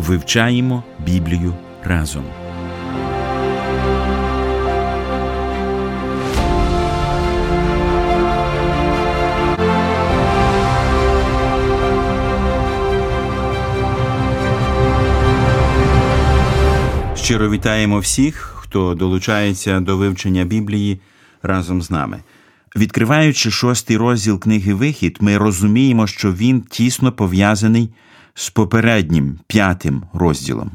Вивчаємо Біблію разом. Щиро вітаємо всіх, хто долучається до вивчення Біблії разом з нами. Відкриваючи шостий розділ книги Вихід, ми розуміємо, що він тісно пов'язаний з попереднім п'ятим розділом.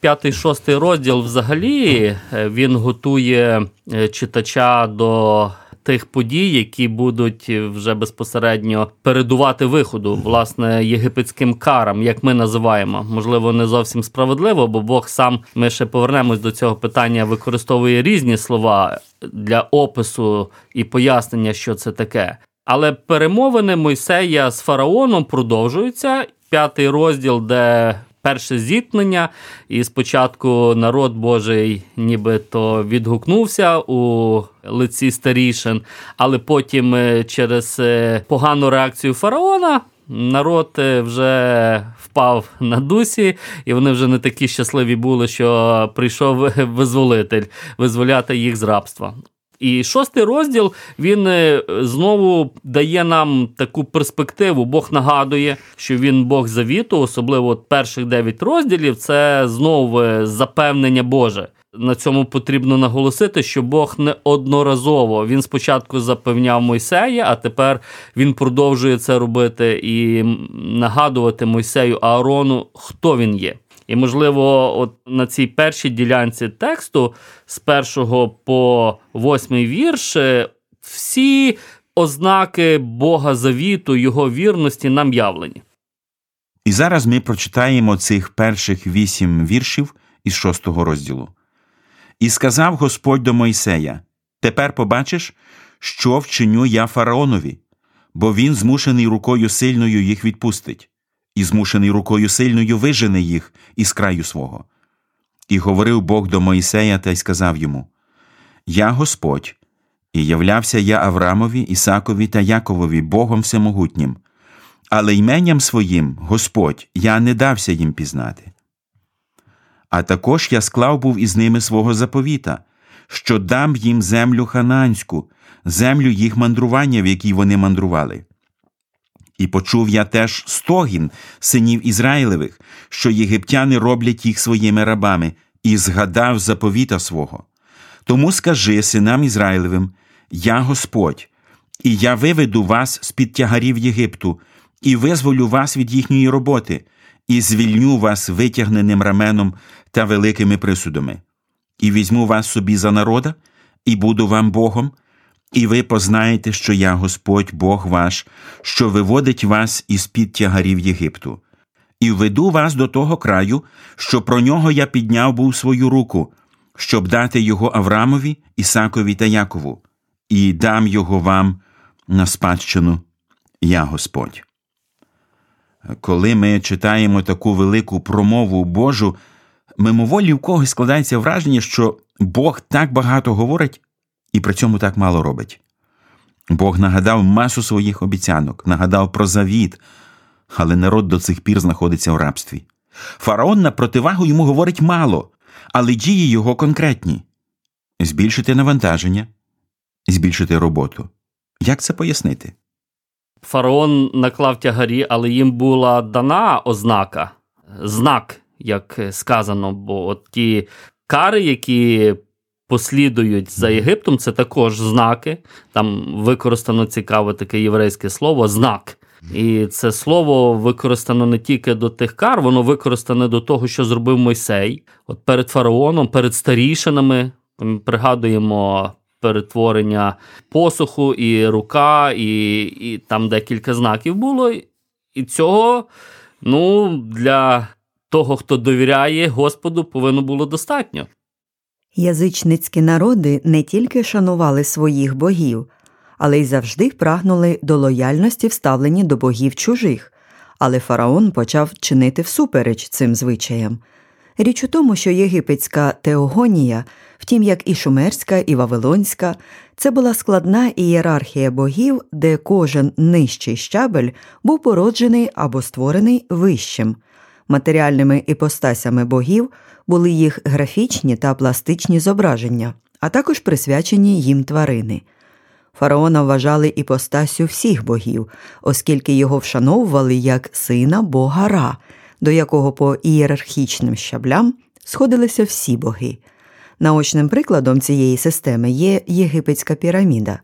П'ятий шостий розділ взагалі е, він готує е, читача до тих подій, які будуть вже безпосередньо передувати виходу, власне, єгипетським карам, як ми називаємо. Можливо, не зовсім справедливо, бо Бог сам ми ще повернемось до цього питання, використовує різні слова для опису і пояснення, що це таке. Але перемовини Мойсея з фараоном продовжуються. П'ятий розділ, де перше зіткнення, і спочатку народ Божий нібито відгукнувся у лиці старішин, але потім е, через е, погану реакцію фараона. Народ е, вже впав на дусі, і вони вже не такі щасливі були, що прийшов визволитель визволяти їх з рабства. І шостий розділ він е, знову дає нам таку перспективу. Бог нагадує, що він Бог завіту, особливо от перших дев'ять розділів. Це знову е, запевнення Боже. На цьому потрібно наголосити, що Бог не одноразово він спочатку запевняв Мойсея, а тепер він продовжує це робити і нагадувати Мойсею Аарону, хто він є. І, можливо, от на цій першій ділянці тексту з першого по восьмий вірш е, всі ознаки Бога завіту, його вірності нам явлені. І зараз ми прочитаємо цих перших вісім віршів із шостого розділу. І сказав Господь до Мойсея: Тепер побачиш, що вчиню я фараонові, бо він змушений рукою сильною їх відпустить і змушений рукою сильною вижене їх із краю свого. І говорив Бог до Моїсея та й сказав йому: Я Господь, і являвся я Аврамові, Ісакові та Яковові, Богом Всемогутнім, але йменням своїм, Господь, я не дався їм пізнати. А також я склав був із ними свого заповіта, що дам їм землю хананську, землю їх мандрування, в якій вони мандрували. І почув я теж стогін синів Ізраїлевих, що єгиптяни роблять їх своїми рабами, і згадав заповіта свого. Тому скажи синам Ізраїлевим: Я Господь, і я виведу вас з під тягарів Єгипту, і визволю вас від їхньої роботи, і звільню вас витягненим раменом та великими присудами, і візьму вас собі за народа, і буду вам Богом. І ви познаєте, що я Господь Бог ваш, що виводить вас із під тягарів Єгипту, і введу вас до того краю, що про нього я підняв був свою руку, щоб дати його Аврамові, Ісакові та Якову, і дам його вам на спадщину, я Господь. Коли ми читаємо таку велику промову Божу, мимоволі в когось складається враження, що Бог так багато говорить і при цьому так мало робить. Бог нагадав масу своїх обіцянок, нагадав про завіт, але народ до цих пір знаходиться у рабстві. Фараон на противагу йому говорить мало, але дії його конкретні збільшити навантаження, збільшити роботу. Як це пояснити? Фараон наклав тягарі, але їм була дана ознака, знак, як сказано, бо от ті кари, які послідують за Єгиптом, це також знаки. Там використано цікаве таке єврейське слово знак. І це слово використано не тільки до тих кар, воно використане до того, що зробив Мойсей. От перед фараоном, перед старішинами. Ми пригадуємо перетворення посуху, і рука, і і там декілька знаків було. І цього ну, для того, хто довіряє Господу, повинно було достатньо. Язичницькі народи не тільки шанували своїх богів, але й завжди прагнули до лояльності вставлені до богів чужих, але фараон почав чинити всупереч цим звичаям. Річ у тому, що єгипетська теогонія, втім як і шумерська, і вавилонська, це була складна ієрархія богів, де кожен нижчий щабель був породжений або створений вищим. Матеріальними іпостасями богів були їх графічні та пластичні зображення, а також присвячені їм тварини. Фараона вважали іпостасю всіх богів, оскільки його вшановували як сина бога Ра, до якого по ієрархічним щаблям сходилися всі боги. Наочним прикладом цієї системи є єгипетська піраміда.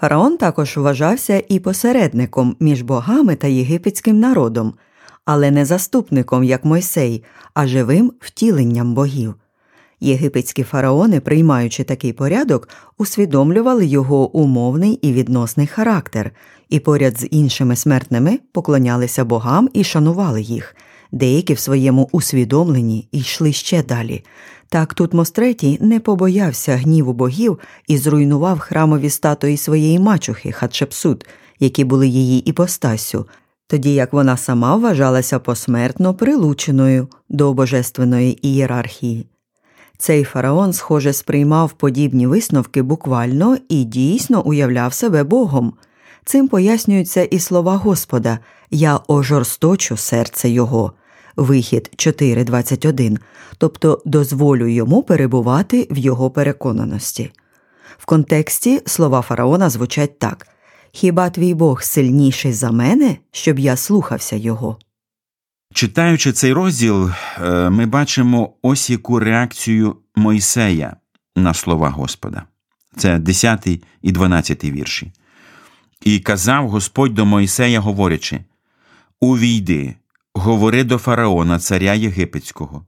Фараон також вважався і посередником між богами та єгипетським народом, але не заступником, як Мойсей, а живим втіленням богів. Єгипетські фараони, приймаючи такий порядок, усвідомлювали його умовний і відносний характер, і поряд з іншими смертними поклонялися богам і шанували їх. Деякі в своєму усвідомленні йшли ще далі. Так Тутмос III не побоявся гніву богів і зруйнував храмові статуї своєї мачухи Хатшепсут, які були її іпостасю, тоді як вона сама вважалася посмертно прилученою до божественної ієрархії. Цей фараон, схоже, сприймав подібні висновки буквально і дійсно уявляв себе Богом. Цим пояснюються і слова Господа Я ожорсточу серце Його. Вихід 4.21, тобто дозволю йому перебувати в його переконаності. В контексті слова фараона звучать так Хіба твій Бог сильніший за мене, щоб я слухався його? Читаючи цей розділ, е, ми бачимо ось яку реакцію Мойсея на слова Господа. Це 10 і 12 вірші. І казав Господь до Мойсея, говорячи: Увійди, говори до фараона, царя Єгипетського,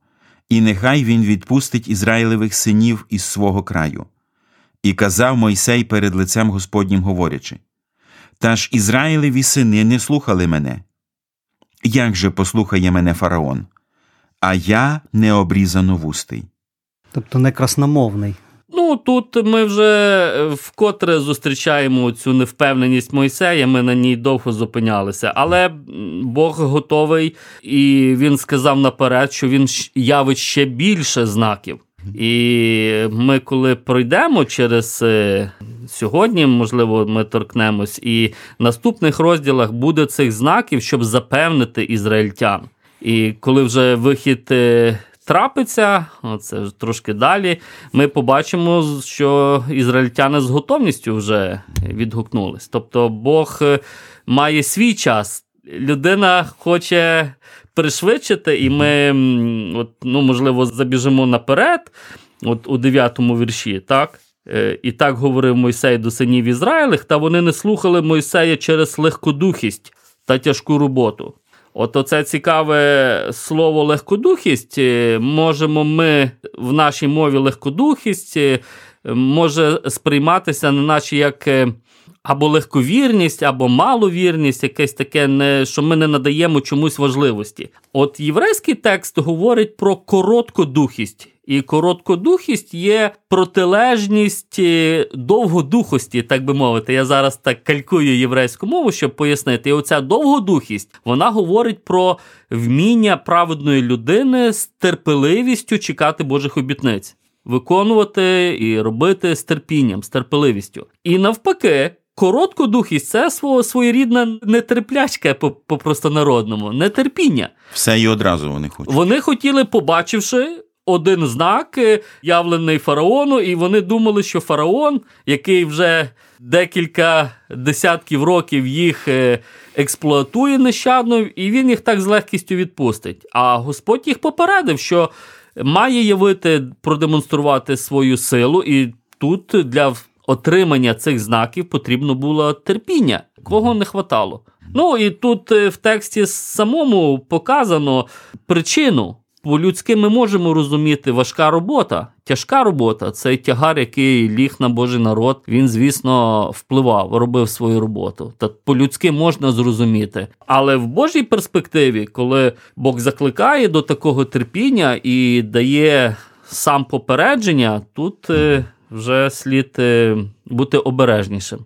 і нехай він відпустить Ізраїлевих синів із свого краю. І казав Мойсей перед лицем Господнім, говорячи: Та ж Ізраїлеві сини не слухали мене. Як же послухає мене фараон, а я не обрізано вустий. Тобто не красномовний. Ну тут ми вже е, вкотре зустрічаємо цю невпевненість Мойсея. Ми на ній довго зупинялися, але Бог готовий, і він сказав наперед, що він явить ще більше знаків. І ми, коли пройдемо через е, сьогодні, можливо, ми торкнемось, і в наступних розділах буде цих знаків, щоб запевнити ізраїльтян. І коли вже вихід е, трапиться, це трошки далі, ми побачимо, що ізраїльтяни з готовністю вже відгукнулись. Тобто Бог е, має свій час. Людина хоче пришвидшити, і ми, от, ну, можливо, забіжимо наперед, от у 9 вірші, так? Е, і так говорив Мойсей до синів Ізраїлих, та вони не слухали Мойсея через легкодухість та тяжку роботу. От оце цікаве слово легкодухість. Е, можемо ми в нашій мові легкодухість е, може сприйматися, не наче як або легковірність, або маловірність, якесь таке, не, що ми не надаємо чомусь важливості. От єврейський текст говорить про короткодухість. І короткодухість є протилежність е, довгодухості, так би мовити. Я зараз так калькую єврейську мову, щоб пояснити. І оця довгодухість вона говорить про вміння праведної людини з терпеливістю чекати Божих обітниць, виконувати і робити з терпінням, з терпеливістю. І навпаки, Короткодухість це свого своєрідна нетерплячка по, по простонародному, нетерпіння. Все і одразу вони хочуть. Вони хотіли, побачивши один знак, е, явлений фараону, і вони думали, що фараон, який вже декілька десятків років їх е, експлуатує нещадно, і він їх так з легкістю відпустить. А Господь їх попередив, що має явити, продемонструвати свою силу, і тут для отримання цих знаків потрібно було терпіння, кого не хватало. Ну і тут е, в тексті самому показано причину По-людськи ми можемо розуміти важка робота, тяжка робота цей тягар, який ліг на Божий народ. Він, звісно, впливав, робив свою роботу. Та по-людськи можна зрозуміти. Але в Божій перспективі, коли Бог закликає до такого терпіння і дає сам попередження, тут е, вже слід е, бути обережнішим.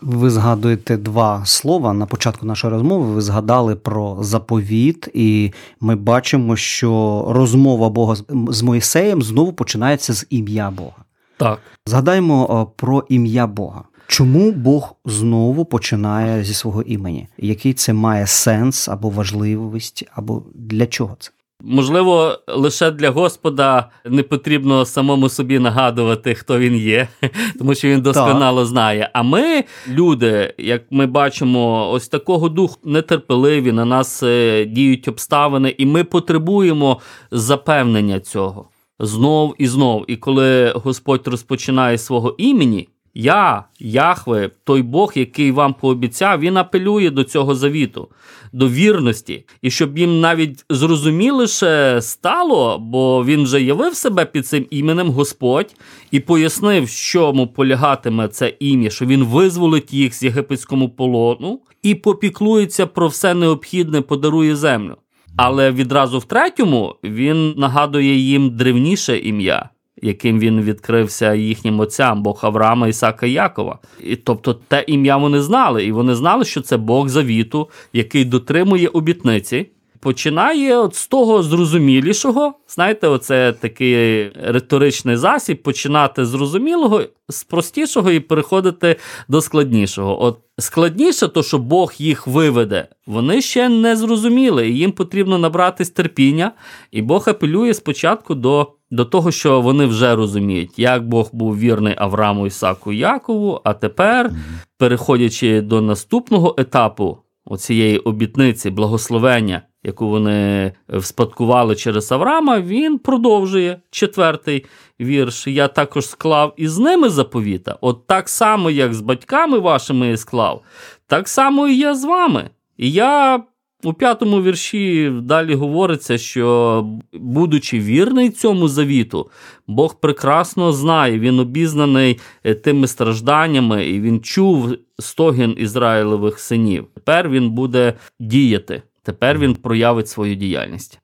Ви згадуєте два слова на початку нашої розмови. Ви згадали про заповіт, і ми бачимо, що розмова Бога з Моїсеєм знову починається з ім'я Бога. Так. Згадаємо про ім'я Бога. Чому Бог знову починає зі свого імені? Який це має сенс або важливість, або для чого це? Можливо, лише для Господа не потрібно самому собі нагадувати, хто він є, тому що він досконало знає. А ми, люди, як ми бачимо, ось такого духу нетерпеливі, на нас е, діють обставини, і ми потребуємо запевнення цього знов і знов. І коли Господь розпочинає свого імені. Я, Яхве, той Бог, який вам пообіцяв, він апелює до цього завіту, до вірності, і щоб їм навіть зрозуміліше стало, бо він вже явив себе під цим іменем Господь і пояснив, чому полягатиме це ім'я, що він визволить їх з єгипетському полону і попіклується про все необхідне, подарує землю. Але відразу в третьому він нагадує їм древніше ім'я яким він відкрився їхнім отцям, Бог Авраама, Ісака Якова. І тобто те ім'я вони знали, і вони знали, що це Бог завіту, який дотримує обітниці. Починає от з того зрозумілішого, знаєте, оце такий риторичний засіб, починати з зрозумілого, з простішого і переходити до складнішого. От складніше, то що Бог їх виведе, вони ще не зрозуміли, і їм потрібно набратись терпіння, і Бог апелює спочатку до до того, що вони вже розуміють, як Бог був вірний Аврааму, Ісаку Якову, а тепер, переходячи до наступного етапу оцієї обітниці, благословення, яку вони вспадкували через Авраама, він продовжує четвертий вірш. Я також склав із ними заповіта. От так само, як з батьками вашими склав, так само і я з вами. І я у п'ятому вірші далі говориться, що, будучи вірний цьому завіту, Бог прекрасно знає, він обізнаний е, тими стражданнями, і він чув стогін Ізраїлевих синів. Тепер він буде діяти, тепер він проявить свою діяльність.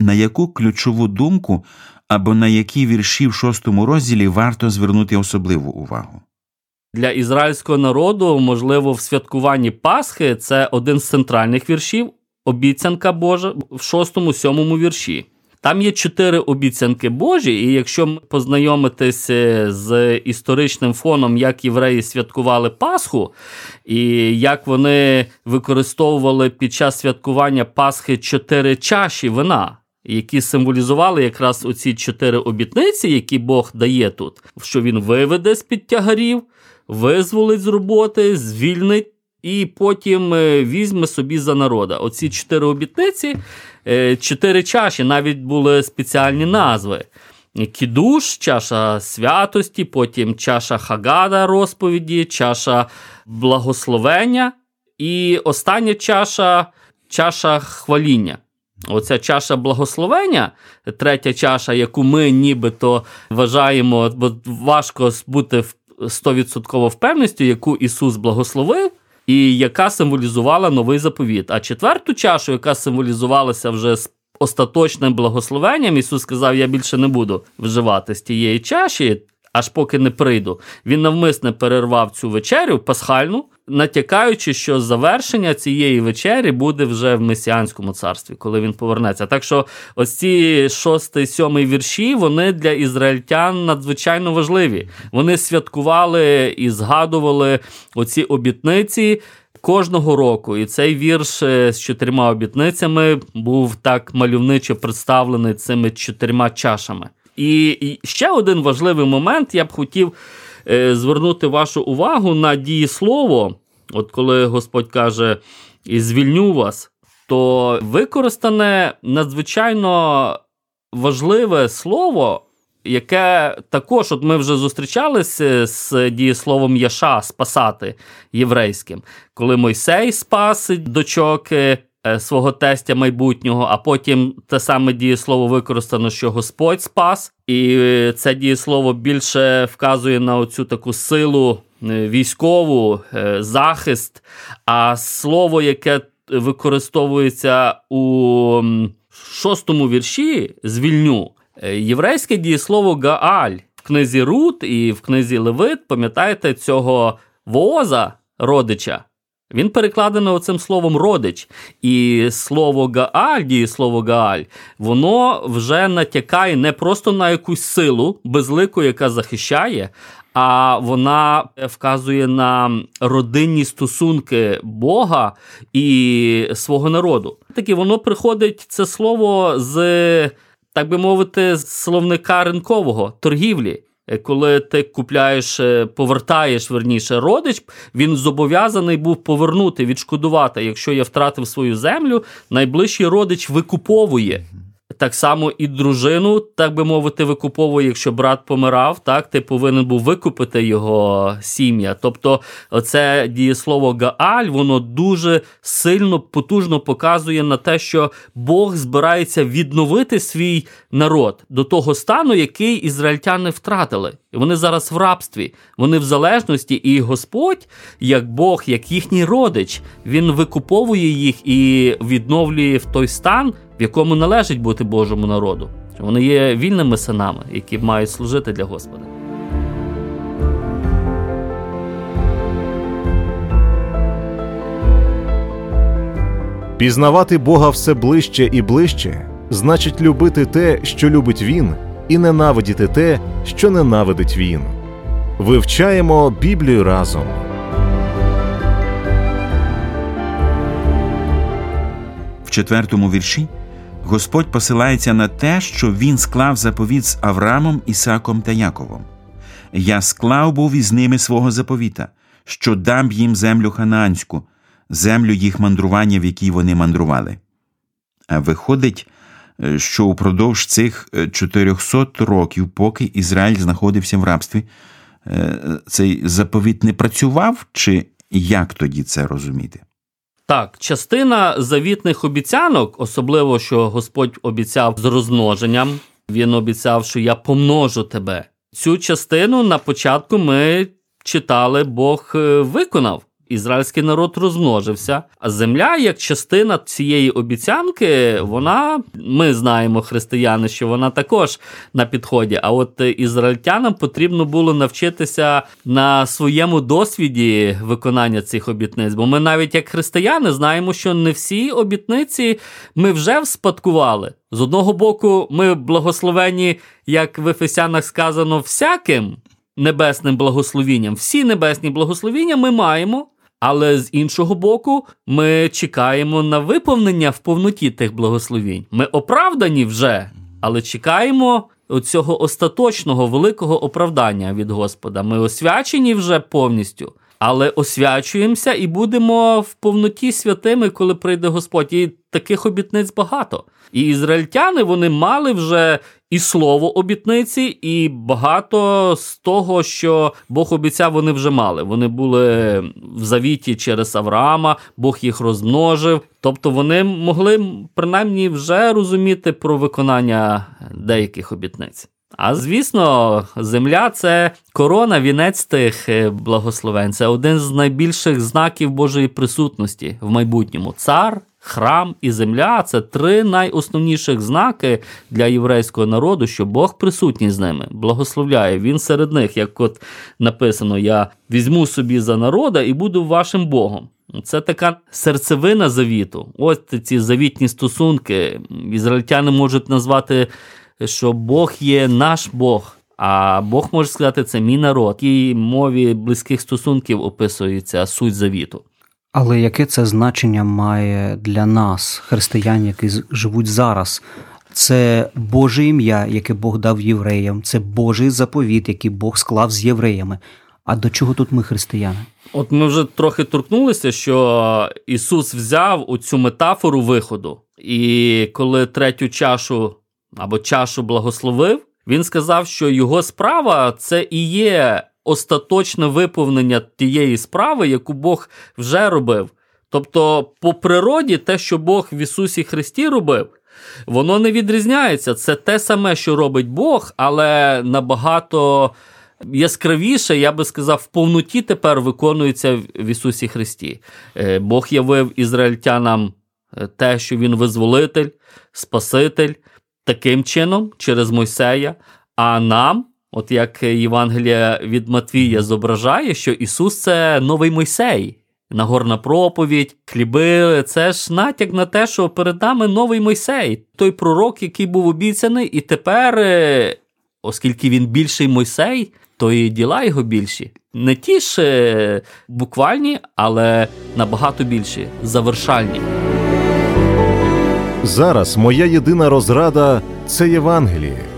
На яку ключову думку або на які вірші в шостому розділі варто звернути особливу увагу? Для ізраїльського народу, можливо, в святкуванні Пасхи це один з центральних віршів, обіцянка Божа в шостому, сьомому вірші. Там є чотири обіцянки Божі, і якщо познайомитись з історичним фоном, як євреї святкували Пасху, і як вони використовували під час святкування Пасхи чотири чаші вина. Які символізували якраз оці чотири обітниці, які Бог дає тут, що він виведе з під тягарів, визволить з роботи, звільнить і потім е, візьме собі за народа. Оці чотири обітниці, е, чотири чаші, навіть були спеціальні назви. Кідуш, чаша святості, потім чаша Хагада розповіді, чаша благословення і остання чаша чаша хваління. Оця чаша благословення, третя чаша, яку ми нібито вважаємо, бо важко бути 100% впевненістю, яку Ісус благословив, і яка символізувала новий заповіт. А четверту чашу, яка символізувалася вже з остаточним благословенням, Ісус сказав: Я більше не буду вживати з тієї чаші, аж поки не прийду. Він навмисне перервав цю вечерю пасхальну, натякаючи, що завершення цієї вечері буде вже в месіанському царстві, коли він повернеться. Так що ось ці шостий, сьомий вірші вони для ізраїльтян надзвичайно важливі. Вони святкували і згадували оці обітниці. Кожного року, і цей вірш е, з чотирма обітницями був так мальовничо представлений цими чотирма чашами. І ще один важливий момент я б хотів е, звернути вашу увагу на дієслово. От коли Господь каже звільню вас, то використане надзвичайно важливе слово. Яке також, от ми вже зустрічалися з дієсловом Яша спасати єврейським, коли Мойсей спасить дочок е, свого тестя майбутнього, а потім те саме дієслово використано, що Господь спас, і е, це дієслово більше вказує на оцю таку силу військову, захист. А слово, яке використовується у шостому вірші звільню, єврейське дієслово Гааль в книзі Рут і в книзі Левит, пам'ятаєте, цього вооза родича. Він перекладено цим словом родич. І слово Гааль, дієслово Гааль, воно вже натякає не просто на якусь силу безлику, яка захищає, а вона вказує на родинні стосунки Бога і свого народу. Таке воно приходить це слово з, так би мовити, словника ринкового торгівлі. Е, коли ти купляєш, е, повертаєш верніше родич, він зобов'язаний був повернути, відшкодувати. Якщо я втратив свою землю, найближчий родич викуповує так само і дружину, так би мовити, викуповує, якщо брат помирав, так ти повинен був викупити його сім'я. Тобто, це дієслово Гааль, воно дуже сильно потужно показує на те, що Бог збирається відновити свій народ до того стану, який ізраїльтяни втратили. Вони зараз в рабстві, вони в залежності, і Господь, як Бог, як їхній родич, він викуповує їх і відновлює в той стан якому належить бути Божому народу. Вони є вільними синами, які мають служити для Господа. Пізнавати Бога все ближче і ближче значить любити те, що любить Він, і ненавидіти те, що ненавидить Він. Вивчаємо Біблію разом. В четвертому вірші Господь посилається на те, що Він склав заповіт з Авраамом, Ісаком та Яковом. Я склав був із ними свого заповіта, що дам їм землю ханаанську, землю їх мандрування, в якій вони мандрували. А виходить, е, що упродовж цих 400 е, років, поки Ізраїль знаходився в рабстві, е, цей заповіт не працював, чи як тоді це розуміти? Так, частина завітних обіцянок, особливо що Господь обіцяв з розмноженням, він обіцяв, що я помножу тебе. Цю частину на початку ми читали, Бог е, виконав ізраїльський народ розмножився. А земля, як частина цієї обіцянки, вона ми знаємо, християни, що вона також на підході. А от ізраїльтянам потрібно було навчитися на своєму досвіді виконання цих обітниць. Бо ми навіть як християни знаємо, що не всі обітниці ми вже вспадкували. З одного боку, ми благословені, як в Ефесянах сказано, всяким небесним благословінням. Всі небесні благословіння ми маємо. Але з іншого боку, ми чекаємо на виповнення в повноті тих благословінь. Ми оправдані вже, але чекаємо цього остаточного великого оправдання від Господа. Ми освячені вже повністю, але освячуємося і будемо в повноті святими, коли прийде Господь. І таких обітниць багато. І ізраїльтяни вони мали вже і слово обітниці, і багато з того, що Бог обіцяв, вони вже мали. Вони були в завіті через Авраама, Бог їх розмножив. Тобто вони могли принаймні вже розуміти про виконання деяких обітниць. А звісно, земля це корона, вінець тих е, благословень. Це один з найбільших знаків Божої присутності в майбутньому. Цар, храм і земля це три найосновніших знаки для єврейського народу, що Бог присутній з ними, благословляє. Він серед них, як от написано: Я візьму собі за народа і буду вашим Богом. Це така серцевина завіту. Ось ці завітні стосунки. Ізраїльтяни можуть назвати, що Бог є наш Бог. А Бог може сказати, це мій народ. Якій мові близьких стосунків описується суть завіту. Але яке це значення має для нас, християн, які живуть зараз? Це Боже ім'я, яке Бог дав євреям, це Божий заповіт, який Бог склав з євреями. А до чого тут ми християни? От ми вже трохи торкнулися, що Ісус взяв у цю метафору виходу, і коли третю чашу або чашу благословив, він сказав, що його справа це і є остаточне виповнення тієї справи, яку Бог вже робив. Тобто, по природі, те, що Бог в Ісусі Христі робив, воно не відрізняється. Це те саме, що робить Бог, але набагато яскравіше, я би сказав, в повноті тепер виконується в Ісусі Христі. Е, Бог явив ізраїльтянам е, те, що Він визволитель, Спаситель, таким чином, через Мойсея, а нам. От як Євангелія від Матвія зображає, що Ісус це новий Мойсей, Нагорна проповідь, хліби це ж натяк на те, що перед нами новий Мойсей, той пророк, який був обіцяний, і тепер, е, оскільки він більший Мойсей, то і діла його більші. Не ті ж е, буквальні, але набагато більші, завершальні. Зараз моя єдина розрада це Євангеліє.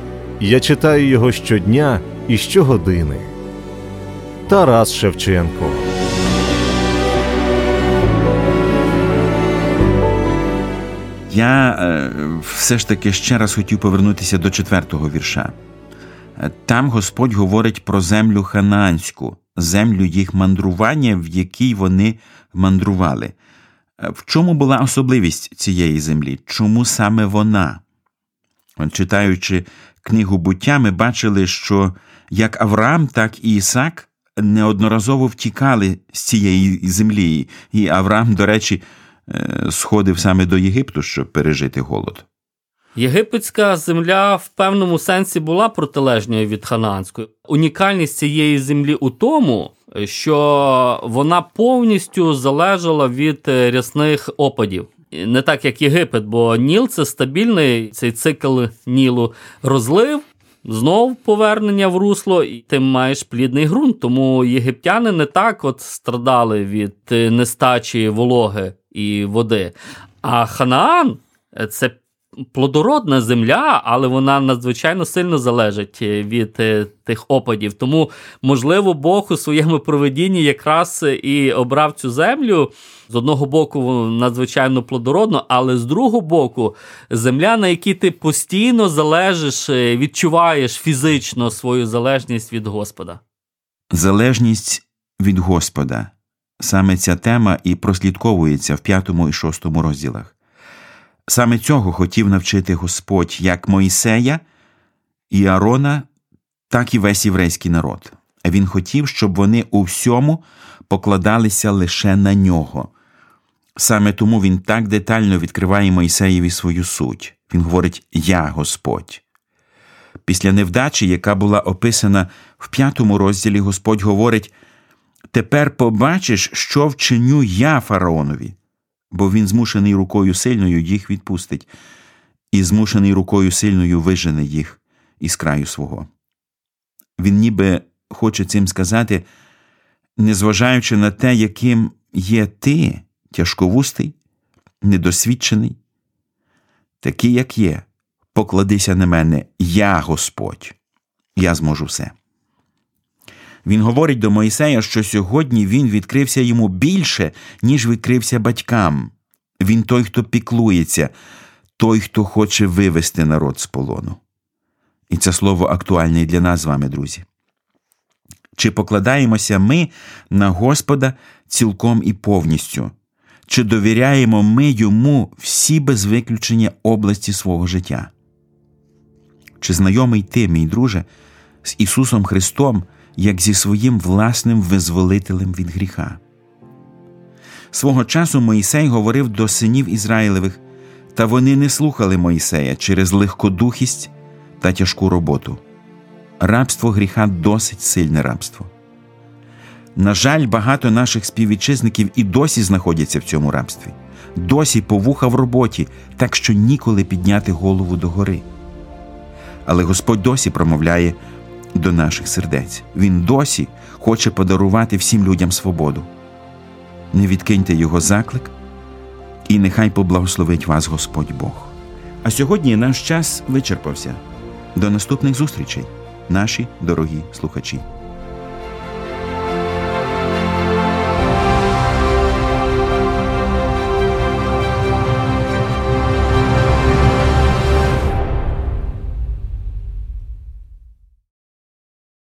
Я читаю його щодня і щогодини. Тарас Шевченко. Я е, все ж таки ще раз хотів повернутися до четвертого вірша. Е, Там Господь говорить про землю ханаанську, землю їх мандрування, в якій вони мандрували. Е, В чому була особливість цієї землі? Чому саме вона? Читаючи книгу буття, ми бачили, що як Авраам, так і Ісак неодноразово втікали з цієї землі. І Авраам, до речі, е, сходив саме до Єгипту, щоб пережити голод. Єгипетська земля в певному сенсі була протилежною від ханаанської. Унікальність цієї землі у тому, що вона повністю залежала від е, рясних опадів. Не так як Єгипет, бо Ніл це стабільний цей цикл Нілу розлив. Знов повернення в русло, і ти маєш плідний ґрунт. Тому єгиптяни не так от страдали від нестачі вологи і води. А Ханаан е, це плодородна земля, але вона надзвичайно сильно залежить е, від е, тих опадів. Тому, можливо, Бог у своєму проведінні якраз і обрав цю землю. З одного боку, надзвичайно плодородно, але з другого боку, земля, на якій ти постійно залежиш, е, відчуваєш фізично свою залежність від Господа. Залежність від Господа. Саме ця тема і прослідковується в п'ятому і шостому розділах. Саме цього хотів навчити Господь як Моїсея і Аарона, так і весь єврейський народ. Він хотів, щоб вони у всьому покладалися лише на нього. Саме тому він так детально відкриває Мойсеєві свою суть. Він говорить Я Господь. Після невдачі, яка була описана в п'ятому розділі, Господь говорить Тепер побачиш, що вчиню я фараонові, бо він змушений рукою сильною їх відпустить, і змушений рукою сильною вижене їх із краю свого. Він ніби хоче цим сказати, незважаючи на те, яким є ти, тяжковустий, недосвідчений, такий, як є, покладися на мене, я Господь, я зможу все. Він говорить до Моїсея, що сьогодні він відкрився йому більше, ніж відкрився батькам. Він той, хто піклується, той, хто хоче вивести народ з полону. І це слово актуальне і для нас з вами, друзі. Чи покладаємося ми на Господа цілком і повністю? Чи довіряємо ми йому всі без виключення області свого життя? Чи знайомий ти, мій друже, з Ісусом Христом, як зі своїм власним визволителем від гріха? Свого часу Моїсей говорив до синів Ізраїлевих, та вони не слухали Моїсея через легкодухість та тяжку роботу. Рабство гріха досить сильне рабство. На жаль, багато наших співвітчизників і досі знаходяться в цьому рабстві, досі повуха в роботі, так що ніколи підняти голову догори. Але Господь досі промовляє до наших сердець. Він досі хоче подарувати всім людям свободу. Не відкиньте його заклик, і нехай поблагословить вас Господь Бог. А сьогодні наш час вичерпався. До наступних зустрічей, наші дорогі слухачі.